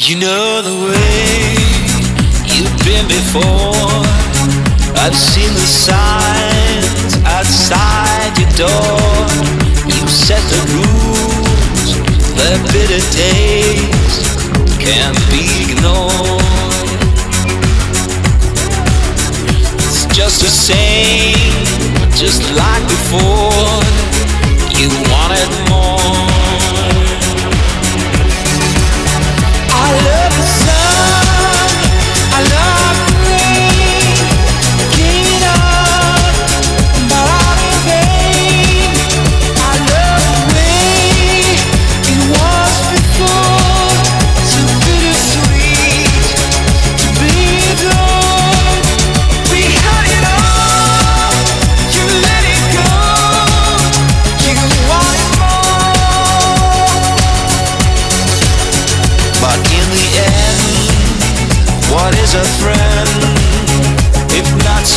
You know the way you've been before. I've seen the signs outside your door. You set the rules, the bitter taste can't be ignored. It's just the same, just like before. You wanted more.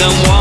Someone